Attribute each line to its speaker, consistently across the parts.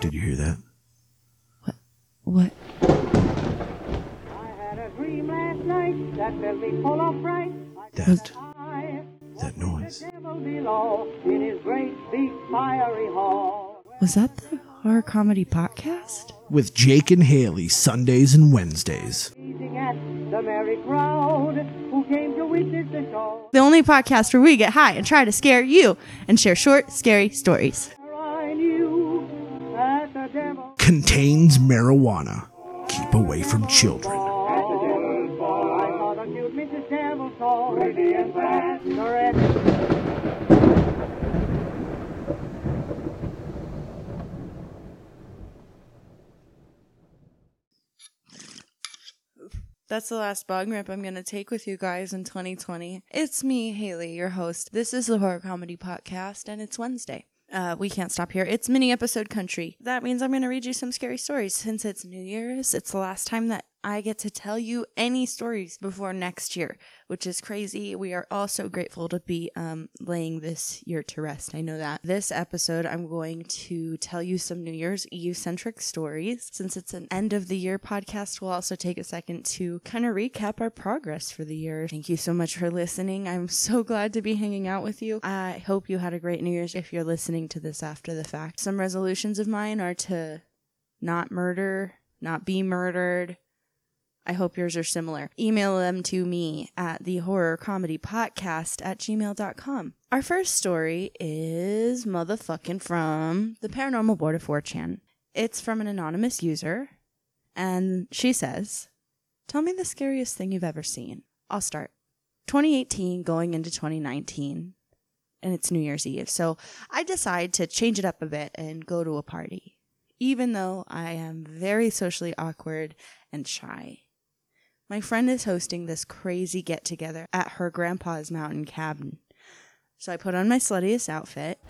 Speaker 1: Did you hear that?
Speaker 2: What? What?
Speaker 3: I had a dream last night that filled me full of fright. I
Speaker 1: That- noise.
Speaker 3: The devil below in his great big fiery hall.
Speaker 2: Was that the horror comedy podcast?
Speaker 1: With Jake and Haley Sundays and Wednesdays.
Speaker 3: The merry crowd who came to witness the show.
Speaker 2: The only podcast where we get high and try to scare you and share short, scary stories.
Speaker 1: Contains marijuana. Keep away from children.
Speaker 2: That's the last bong rip I'm going to take with you guys in 2020. It's me, Haley, your host. This is the Horror Comedy Podcast, and it's Wednesday. Uh, we can't stop here. It's mini episode country. That means I'm going to read you some scary stories. Since it's New Year's, it's the last time that I get to tell you any stories before next year, which is crazy. We are all so grateful to be um, laying this year to rest. I know that. This episode, I'm going to tell you some New Year's Eve centric stories. Since it's an end of the year podcast, we'll also take a second to kind of recap our progress for the year. Thank you so much for listening. I'm so glad to be hanging out with you. I hope you had a great New Year's if you're listening to this after the fact. Some resolutions of mine are to not murder, not be murdered. I hope yours are similar. Email them to me at the horror comedy podcast at gmail.com. Our first story is motherfucking from the Paranormal Board of 4chan. It's from an anonymous user, and she says, Tell me the scariest thing you've ever seen. I'll start. 2018 going into 2019, and it's New Year's Eve. So I decide to change it up a bit and go to a party, even though I am very socially awkward and shy. My friend is hosting this crazy get together at her grandpa's mountain cabin. So I put on my sluttiest outfit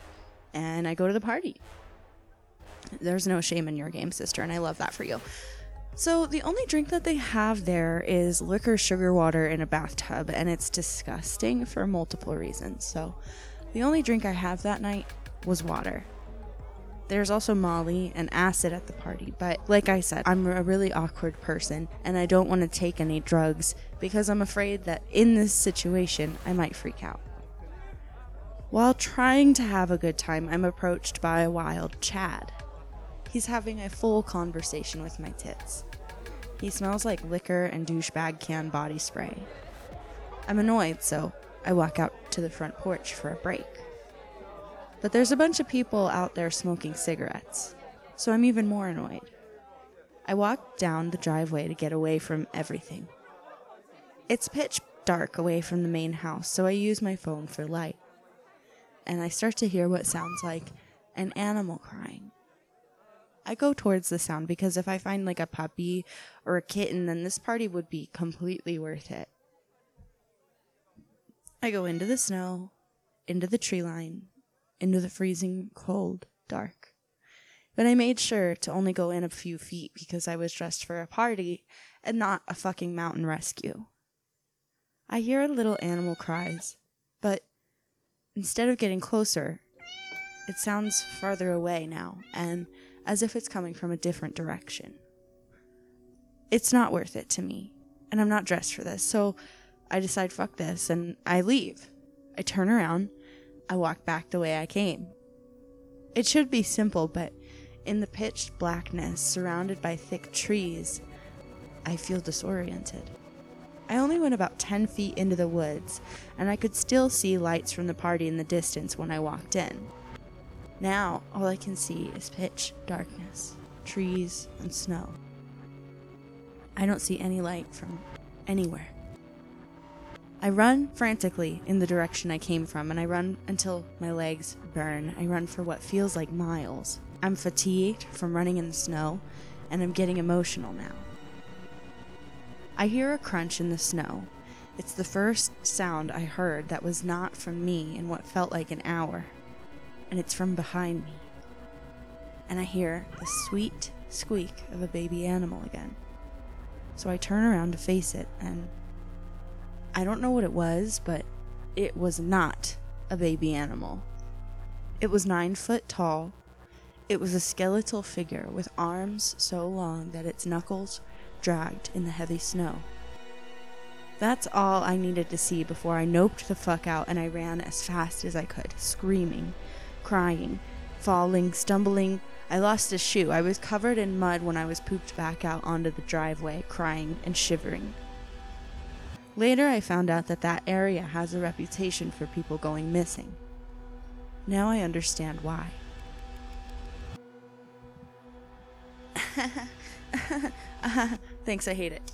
Speaker 2: and I go to the party. There's no shame in your game, sister, and I love that for you. So the only drink that they have there is liquor sugar water in a bathtub, and it's disgusting for multiple reasons. So the only drink I have that night was water. There's also Molly and acid at the party, but like I said, I'm a really awkward person and I don't want to take any drugs because I'm afraid that in this situation I might freak out. While trying to have a good time, I'm approached by a wild Chad. He's having a full conversation with my tits. He smells like liquor and douchebag can body spray. I'm annoyed, so I walk out to the front porch for a break. But there's a bunch of people out there smoking cigarettes, so I'm even more annoyed. I walk down the driveway to get away from everything. It's pitch dark away from the main house, so I use my phone for light. And I start to hear what sounds like an animal crying. I go towards the sound because if I find like a puppy or a kitten, then this party would be completely worth it. I go into the snow, into the tree line, into the freezing cold dark. But I made sure to only go in a few feet because I was dressed for a party and not a fucking mountain rescue. I hear a little animal cries, but instead of getting closer, it sounds farther away now and as if it's coming from a different direction. It's not worth it to me, and I'm not dressed for this, so I decide fuck this and I leave. I turn around I walk back the way I came. It should be simple, but in the pitched blackness, surrounded by thick trees, I feel disoriented. I only went about 10 feet into the woods, and I could still see lights from the party in the distance when I walked in. Now, all I can see is pitch darkness, trees, and snow. I don't see any light from anywhere. I run frantically in the direction I came from, and I run until my legs burn. I run for what feels like miles. I'm fatigued from running in the snow, and I'm getting emotional now. I hear a crunch in the snow. It's the first sound I heard that was not from me in what felt like an hour, and it's from behind me. And I hear the sweet squeak of a baby animal again. So I turn around to face it, and I don't know what it was, but it was not a baby animal. It was nine foot tall. It was a skeletal figure with arms so long that its knuckles dragged in the heavy snow. That's all I needed to see before I noped the fuck out and I ran as fast as I could, screaming, crying, falling, stumbling. I lost a shoe. I was covered in mud when I was pooped back out onto the driveway, crying and shivering. Later, I found out that that area has a reputation for people going missing. Now I understand why. Thanks, I hate it.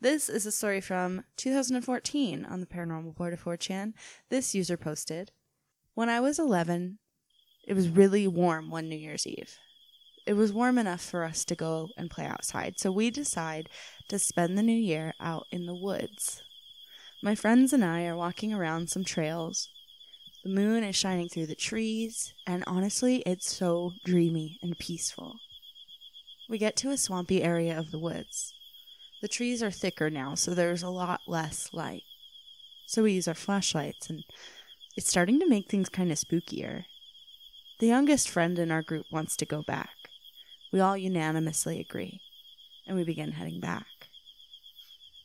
Speaker 2: This is a story from 2014 on the Paranormal Board of 4chan. This user posted When I was 11, it was really warm one New Year's Eve. It was warm enough for us to go and play outside, so we decide to spend the new year out in the woods. My friends and I are walking around some trails. The moon is shining through the trees, and honestly, it's so dreamy and peaceful. We get to a swampy area of the woods. The trees are thicker now, so there's a lot less light. So we use our flashlights, and it's starting to make things kind of spookier. The youngest friend in our group wants to go back. We all unanimously agree, and we begin heading back.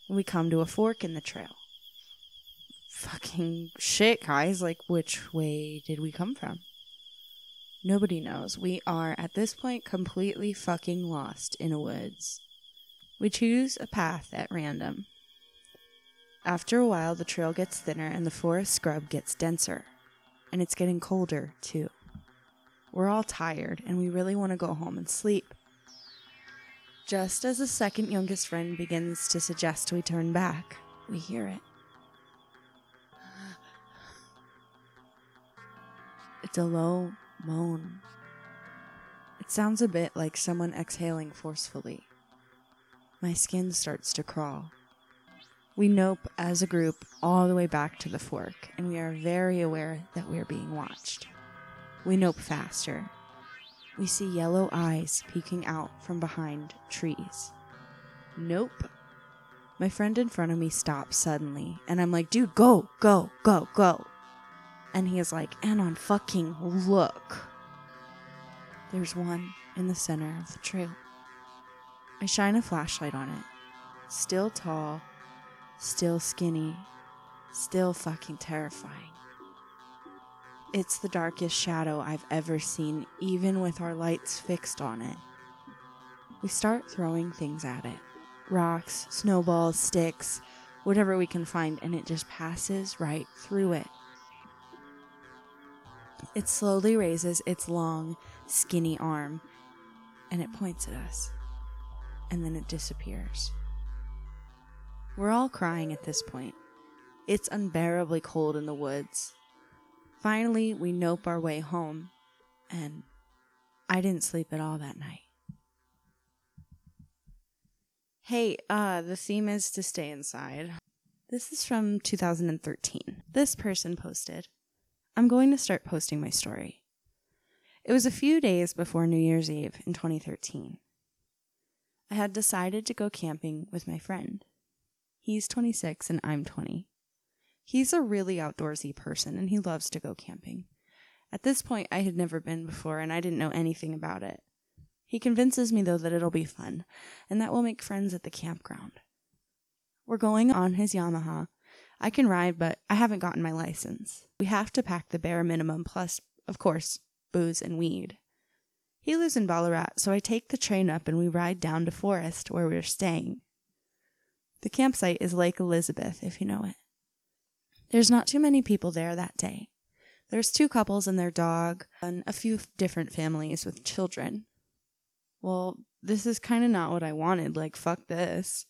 Speaker 2: We come to a fork in the trail. Fucking shit, guys. Like, which way did we come from? Nobody knows. We are, at this point, completely fucking lost in a woods. We choose a path at random. After a while, the trail gets thinner and the forest scrub gets denser. And it's getting colder, too. We're all tired and we really want to go home and sleep. Just as the second youngest friend begins to suggest we turn back, we hear it. It's a low moan. It sounds a bit like someone exhaling forcefully. My skin starts to crawl. We nope as a group all the way back to the fork, and we are very aware that we are being watched. We nope faster. We see yellow eyes peeking out from behind trees. Nope. My friend in front of me stops suddenly, and I'm like, dude, go, go, go, go. And he is like, Anon, fucking look. There's one in the center of the trail. I shine a flashlight on it. Still tall, still skinny, still fucking terrifying. It's the darkest shadow I've ever seen, even with our lights fixed on it. We start throwing things at it rocks, snowballs, sticks, whatever we can find, and it just passes right through it. It slowly raises its long, skinny arm and it points at us, and then it disappears. We're all crying at this point. It's unbearably cold in the woods. Finally, we nope our way home, and I didn't sleep at all that night. Hey, uh, the theme is to stay inside. This is from 2013. This person posted, I'm going to start posting my story. It was a few days before New Year's Eve in 2013. I had decided to go camping with my friend. He's 26 and I'm 20. He's a really outdoorsy person and he loves to go camping. At this point, I had never been before and I didn't know anything about it. He convinces me, though, that it'll be fun and that we'll make friends at the campground. We're going on his Yamaha. I can ride, but I haven't gotten my license. We have to pack the bare minimum, plus, of course, booze and weed. He lives in Ballarat, so I take the train up and we ride down to Forrest where we're staying. The campsite is Lake Elizabeth, if you know it. There's not too many people there that day. There's two couples and their dog, and a few different families with children. Well, this is kind of not what I wanted. Like, fuck this.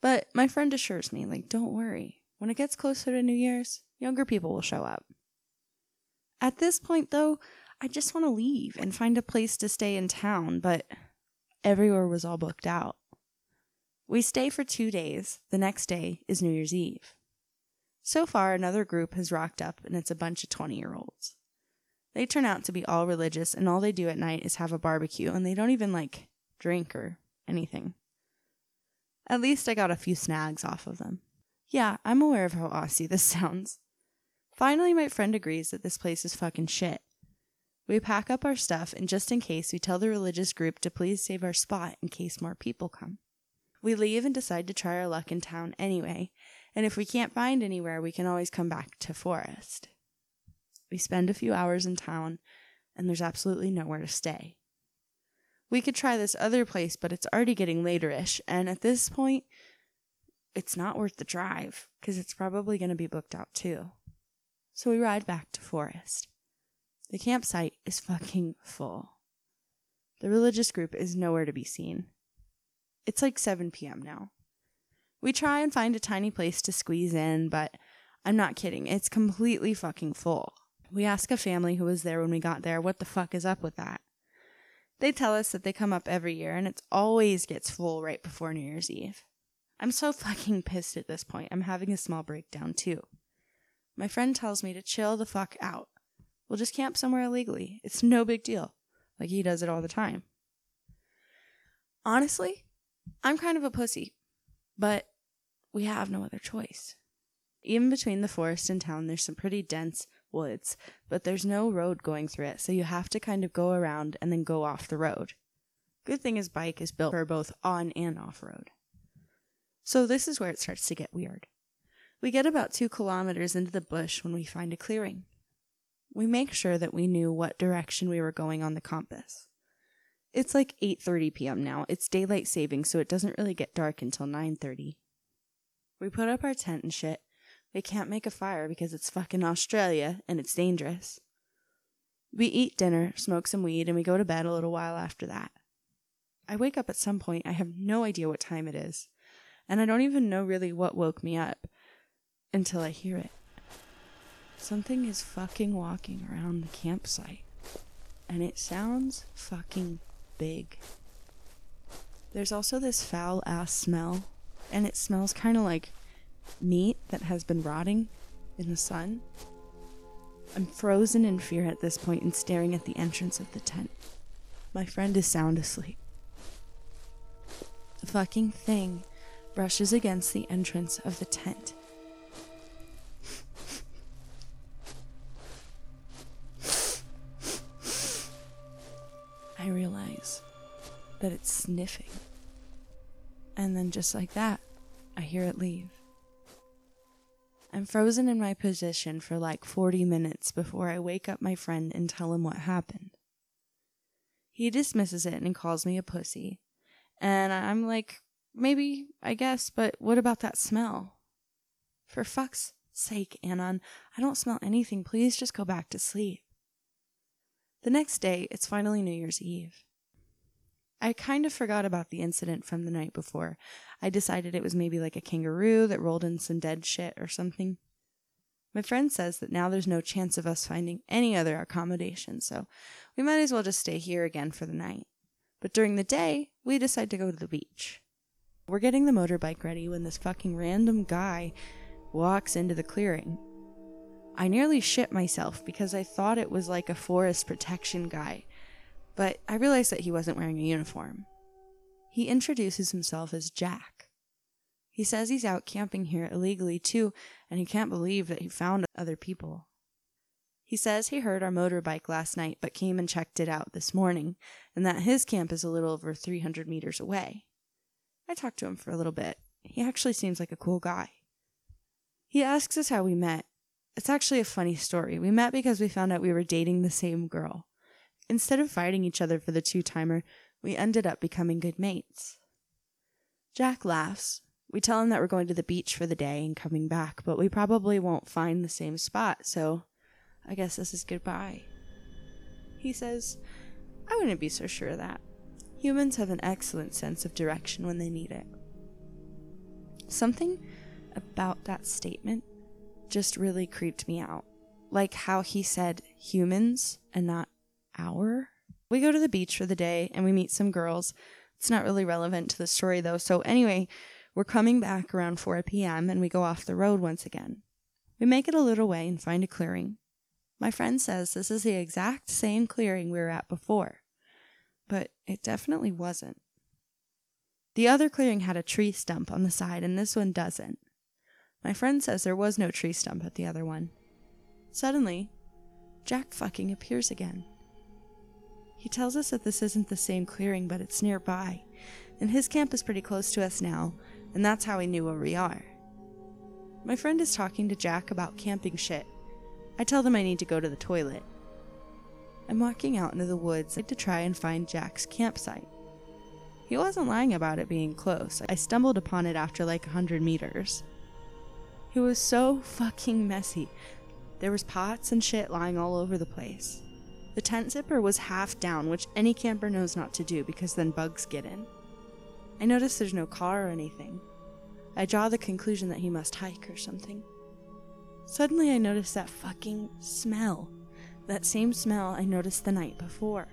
Speaker 2: But my friend assures me, like, don't worry. When it gets closer to New Year's, younger people will show up. At this point, though, I just want to leave and find a place to stay in town, but everywhere was all booked out. We stay for two days. The next day is New Year's Eve. So far, another group has rocked up, and it's a bunch of 20 year olds. They turn out to be all religious, and all they do at night is have a barbecue, and they don't even like drink or anything. At least I got a few snags off of them. Yeah, I'm aware of how Aussie this sounds. Finally, my friend agrees that this place is fucking shit. We pack up our stuff, and just in case, we tell the religious group to please save our spot in case more people come. We leave and decide to try our luck in town anyway, and if we can't find anywhere, we can always come back to Forrest. We spend a few hours in town, and there's absolutely nowhere to stay. We could try this other place, but it's already getting laterish, and at this point, it's not worth the drive because it's probably going to be booked out too. So we ride back to Forrest. The campsite is fucking full. The religious group is nowhere to be seen. It's like 7 p.m. now. We try and find a tiny place to squeeze in, but I'm not kidding. It's completely fucking full. We ask a family who was there when we got there what the fuck is up with that. They tell us that they come up every year and it always gets full right before New Year's Eve. I'm so fucking pissed at this point. I'm having a small breakdown too. My friend tells me to chill the fuck out. We'll just camp somewhere illegally. It's no big deal. Like he does it all the time. Honestly, I'm kind of a pussy, but we have no other choice. Even between the forest and town, there's some pretty dense woods, but there's no road going through it, so you have to kind of go around and then go off the road. Good thing his bike is built for both on and off road. So this is where it starts to get weird. We get about two kilometers into the bush when we find a clearing. We make sure that we knew what direction we were going on the compass. It's like 8:30 p.m. now. It's daylight saving, so it doesn't really get dark until 9:30. We put up our tent and shit. We can't make a fire because it's fucking Australia and it's dangerous. We eat dinner, smoke some weed, and we go to bed a little while after that. I wake up at some point. I have no idea what time it is. And I don't even know really what woke me up until I hear it. Something is fucking walking around the campsite. And it sounds fucking big. There's also this foul ass smell. And it smells kind of like meat that has been rotting in the sun. I'm frozen in fear at this point and staring at the entrance of the tent. My friend is sound asleep. The fucking thing brushes against the entrance of the tent. That it's sniffing. And then, just like that, I hear it leave. I'm frozen in my position for like 40 minutes before I wake up my friend and tell him what happened. He dismisses it and calls me a pussy. And I'm like, maybe, I guess, but what about that smell? For fuck's sake, Anon, I don't smell anything. Please just go back to sleep. The next day, it's finally New Year's Eve. I kind of forgot about the incident from the night before. I decided it was maybe like a kangaroo that rolled in some dead shit or something. My friend says that now there's no chance of us finding any other accommodation, so we might as well just stay here again for the night. But during the day, we decide to go to the beach. We're getting the motorbike ready when this fucking random guy walks into the clearing. I nearly shit myself because I thought it was like a forest protection guy but I realized that he wasn't wearing a uniform. He introduces himself as Jack. He says he's out camping here illegally too, and he can't believe that he found other people. He says he heard our motorbike last night but came and checked it out this morning, and that his camp is a little over 300 meters away. I talked to him for a little bit. He actually seems like a cool guy. He asks us how we met. It's actually a funny story. We met because we found out we were dating the same girl. Instead of fighting each other for the two timer, we ended up becoming good mates. Jack laughs. We tell him that we're going to the beach for the day and coming back, but we probably won't find the same spot, so I guess this is goodbye. He says, I wouldn't be so sure of that. Humans have an excellent sense of direction when they need it. Something about that statement just really creeped me out. Like how he said humans and not hour. We go to the beach for the day and we meet some girls. It's not really relevant to the story though. So, anyway, we're coming back around 4 p.m. and we go off the road once again. We make it a little way and find a clearing. My friend says this is the exact same clearing we were at before, but it definitely wasn't. The other clearing had a tree stump on the side, and this one doesn't. My friend says there was no tree stump at the other one. Suddenly, Jack fucking appears again. He tells us that this isn't the same clearing, but it's nearby, and his camp is pretty close to us now, and that's how he knew where we are. My friend is talking to Jack about camping shit. I tell them I need to go to the toilet. I'm walking out into the woods to try and find Jack's campsite. He wasn't lying about it being close. I stumbled upon it after like a hundred meters. It was so fucking messy. There was pots and shit lying all over the place. The tent zipper was half down, which any camper knows not to do because then bugs get in. I notice there's no car or anything. I draw the conclusion that he must hike or something. Suddenly, I notice that fucking smell. That same smell I noticed the night before.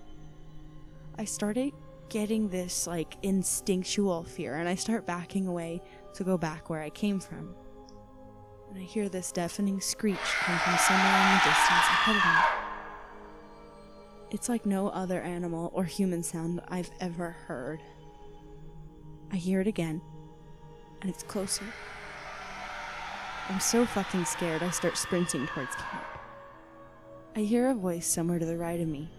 Speaker 2: I started getting this like instinctual fear and I start backing away to go back where I came from. And I hear this deafening screech come from somewhere in the distance ahead of me. It's like no other animal or human sound I've ever heard. I hear it again, and it's closer. I'm so fucking scared, I start sprinting towards camp. I hear a voice somewhere to the right of me.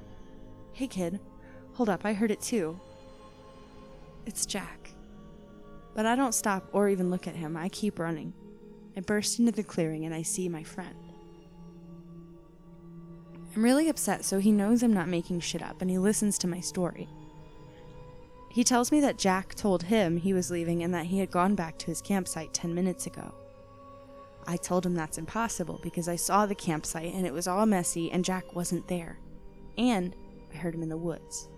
Speaker 2: Hey kid, hold up, I heard it too. It's Jack. But I don't stop or even look at him, I keep running. I burst into the clearing and I see my friend. I'm really upset, so he knows I'm not making shit up and he listens to my story. He tells me that Jack told him he was leaving and that he had gone back to his campsite 10 minutes ago. I told him that's impossible because I saw the campsite and it was all messy and Jack wasn't there. And I heard him in the woods.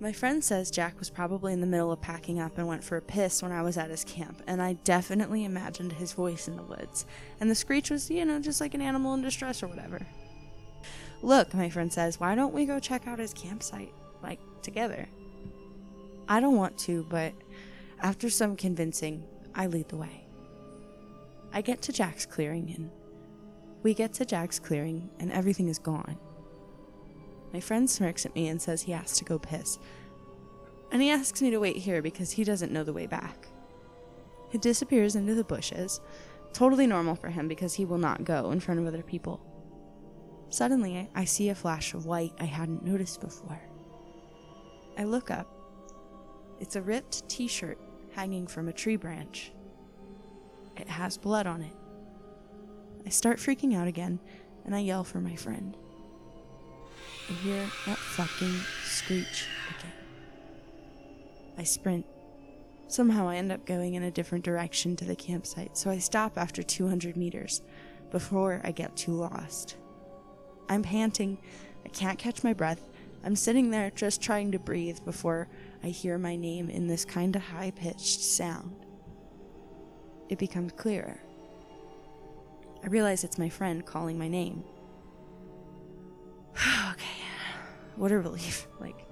Speaker 2: My friend says Jack was probably in the middle of packing up and went for a piss when I was at his camp, and I definitely imagined his voice in the woods. And the screech was, you know, just like an animal in distress or whatever. Look, my friend says, why don't we go check out his campsite? Like, together. I don't want to, but after some convincing, I lead the way. I get to Jack's clearing, and we get to Jack's clearing, and everything is gone. My friend smirks at me and says he has to go piss. And he asks me to wait here because he doesn't know the way back. He disappears into the bushes, totally normal for him because he will not go in front of other people. Suddenly, I see a flash of white I hadn't noticed before. I look up. It's a ripped t shirt hanging from a tree branch. It has blood on it. I start freaking out again and I yell for my friend. I hear that fucking screech again. I sprint. Somehow I end up going in a different direction to the campsite, so I stop after 200 meters before I get too lost. I'm panting. I can't catch my breath. I'm sitting there just trying to breathe before I hear my name in this kind of high pitched sound. It becomes clearer. I realize it's my friend calling my name. okay, what a relief. Like,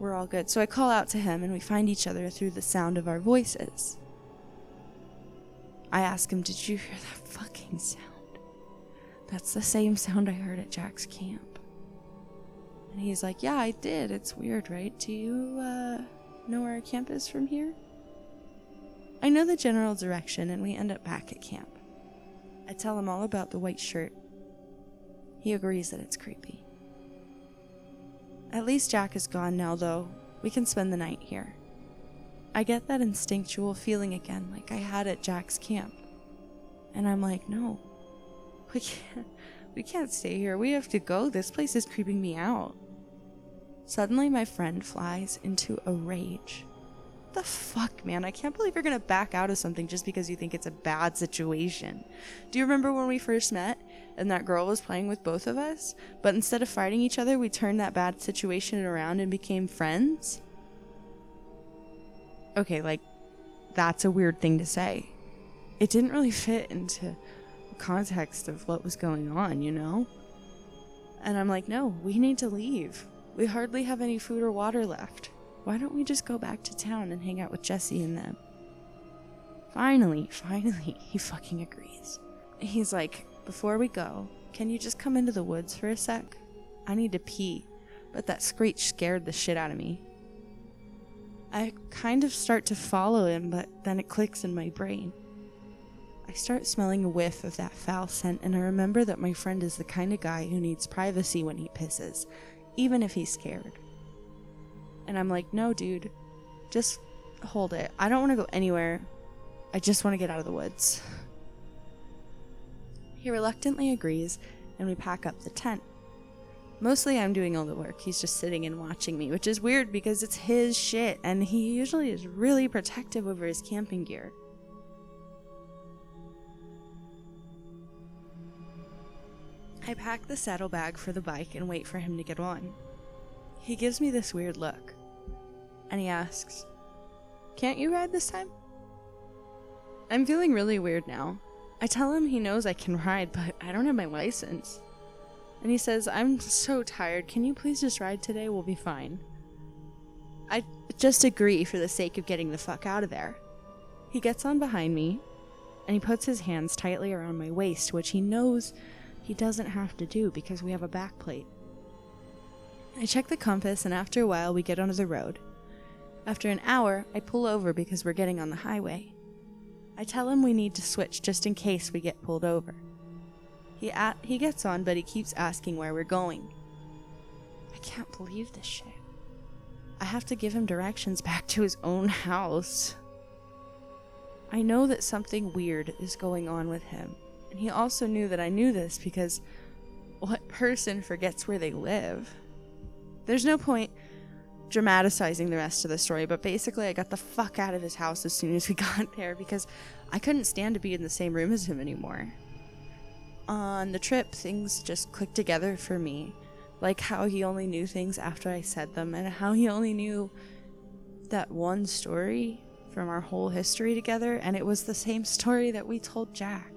Speaker 2: we're all good. So I call out to him and we find each other through the sound of our voices. I ask him, Did you hear that fucking sound? That's the same sound I heard at Jack's camp. And he's like, Yeah, I did. It's weird, right? Do you, uh, know where our camp is from here? I know the general direction and we end up back at camp. I tell him all about the white shirt. He agrees that it's creepy. At least Jack is gone now, though. We can spend the night here. I get that instinctual feeling again, like I had at Jack's camp. And I'm like, no, we can't, we can't stay here. We have to go. This place is creeping me out. Suddenly, my friend flies into a rage. The fuck, man? I can't believe you're gonna back out of something just because you think it's a bad situation. Do you remember when we first met and that girl was playing with both of us? But instead of fighting each other, we turned that bad situation around and became friends? Okay, like, that's a weird thing to say. It didn't really fit into context of what was going on, you know? And I'm like, no, we need to leave. We hardly have any food or water left. Why don't we just go back to town and hang out with Jesse and them? Finally, finally, he fucking agrees. He's like, before we go, can you just come into the woods for a sec? I need to pee, but that screech scared the shit out of me. I kind of start to follow him, but then it clicks in my brain. I start smelling a whiff of that foul scent, and I remember that my friend is the kind of guy who needs privacy when he pisses, even if he's scared. And I'm like, no, dude, just hold it. I don't want to go anywhere. I just want to get out of the woods. He reluctantly agrees, and we pack up the tent. Mostly I'm doing all the work. He's just sitting and watching me, which is weird because it's his shit, and he usually is really protective over his camping gear. I pack the saddlebag for the bike and wait for him to get on. He gives me this weird look, and he asks, Can't you ride this time? I'm feeling really weird now. I tell him he knows I can ride, but I don't have my license. And he says, I'm so tired. Can you please just ride today? We'll be fine. I just agree for the sake of getting the fuck out of there. He gets on behind me, and he puts his hands tightly around my waist, which he knows he doesn't have to do because we have a back plate. I check the compass, and after a while, we get onto the road. After an hour, I pull over because we're getting on the highway. I tell him we need to switch just in case we get pulled over. He a- he gets on, but he keeps asking where we're going. I can't believe this shit. I have to give him directions back to his own house. I know that something weird is going on with him, and he also knew that I knew this because what person forgets where they live? There's no point dramatizing the rest of the story, but basically, I got the fuck out of his house as soon as we got there because I couldn't stand to be in the same room as him anymore. On the trip, things just clicked together for me. Like how he only knew things after I said them, and how he only knew that one story from our whole history together, and it was the same story that we told Jack.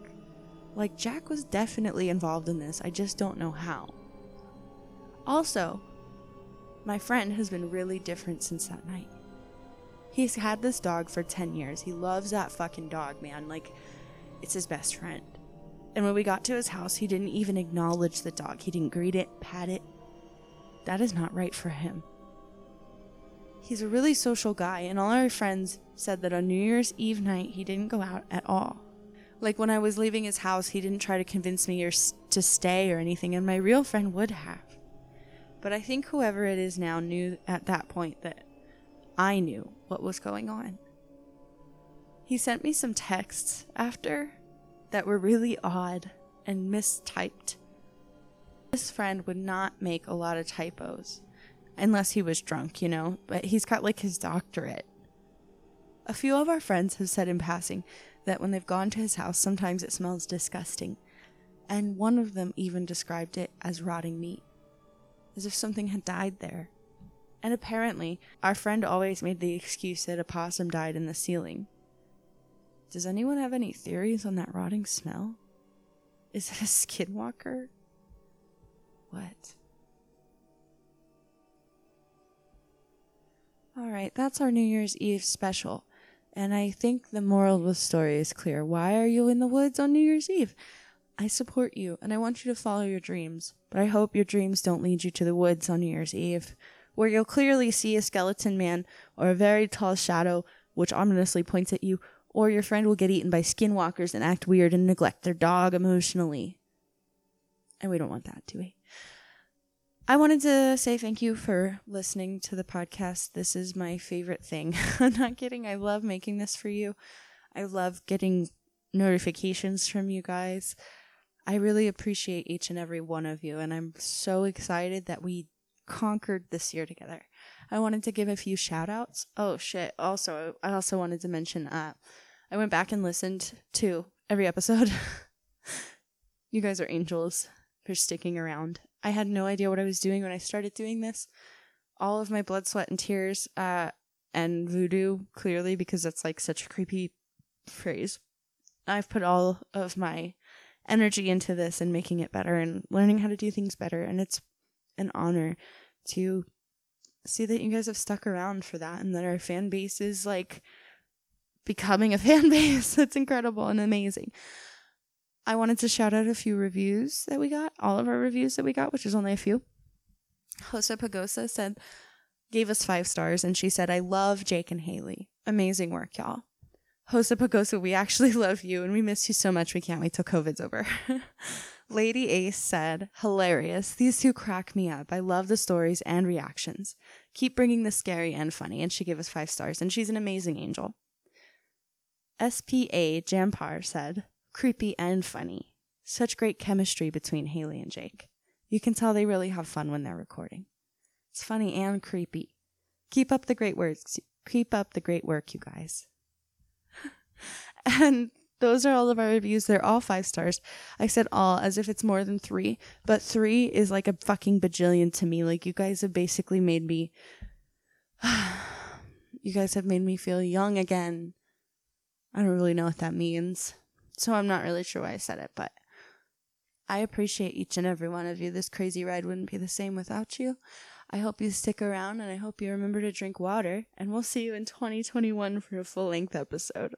Speaker 2: Like, Jack was definitely involved in this, I just don't know how. Also, my friend has been really different since that night. He's had this dog for 10 years. He loves that fucking dog, man. Like, it's his best friend. And when we got to his house, he didn't even acknowledge the dog. He didn't greet it, pat it. That is not right for him. He's a really social guy, and all our friends said that on New Year's Eve night, he didn't go out at all. Like when I was leaving his house, he didn't try to convince me or to stay or anything, and my real friend would have. But I think whoever it is now knew at that point that I knew what was going on. He sent me some texts after that were really odd and mistyped. This friend would not make a lot of typos unless he was drunk, you know, but he's got like his doctorate. A few of our friends have said in passing that when they've gone to his house, sometimes it smells disgusting, and one of them even described it as rotting meat, as if something had died there. And apparently, our friend always made the excuse that a possum died in the ceiling. Does anyone have any theories on that rotting smell? Is it a skinwalker? What? Alright, that's our New Year's Eve special. And I think the moral of the story is clear. Why are you in the woods on New Year's Eve? I support you and I want you to follow your dreams, but I hope your dreams don't lead you to the woods on New Year's Eve, where you'll clearly see a skeleton man or a very tall shadow which ominously points at you, or your friend will get eaten by skinwalkers and act weird and neglect their dog emotionally. And we don't want that, do we? I wanted to say thank you for listening to the podcast. This is my favorite thing. I'm not kidding. I love making this for you. I love getting notifications from you guys. I really appreciate each and every one of you, and I'm so excited that we conquered this year together. I wanted to give a few shout outs. Oh shit. Also, I also wanted to mention uh I went back and listened to every episode. you guys are angels for sticking around. I had no idea what I was doing when I started doing this. All of my blood, sweat, and tears, uh, and voodoo, clearly, because that's like such a creepy phrase. I've put all of my energy into this and making it better and learning how to do things better. And it's an honor to see that you guys have stuck around for that and that our fan base is like becoming a fan base. That's incredible and amazing. I wanted to shout out a few reviews that we got, all of our reviews that we got, which is only a few. Jose Pagosa said, gave us five stars, and she said, I love Jake and Haley. Amazing work, y'all. Hosa Pagosa, we actually love you and we miss you so much. We can't wait till COVID's over. Lady Ace said, hilarious. These two crack me up. I love the stories and reactions. Keep bringing the scary and funny. And she gave us five stars. And she's an amazing angel. SPA Jampar said, creepy and funny. Such great chemistry between Haley and Jake. You can tell they really have fun when they're recording. It's funny and creepy. Keep up the great works. Keep up the great work, you guys. and those are all of our reviews. They're all five stars. I said all as if it's more than three, but three is like a fucking bajillion to me. Like, you guys have basically made me. you guys have made me feel young again. I don't really know what that means. So I'm not really sure why I said it, but I appreciate each and every one of you. This crazy ride wouldn't be the same without you. I hope you stick around and I hope you remember to drink water. And we'll see you in 2021 for a full length episode.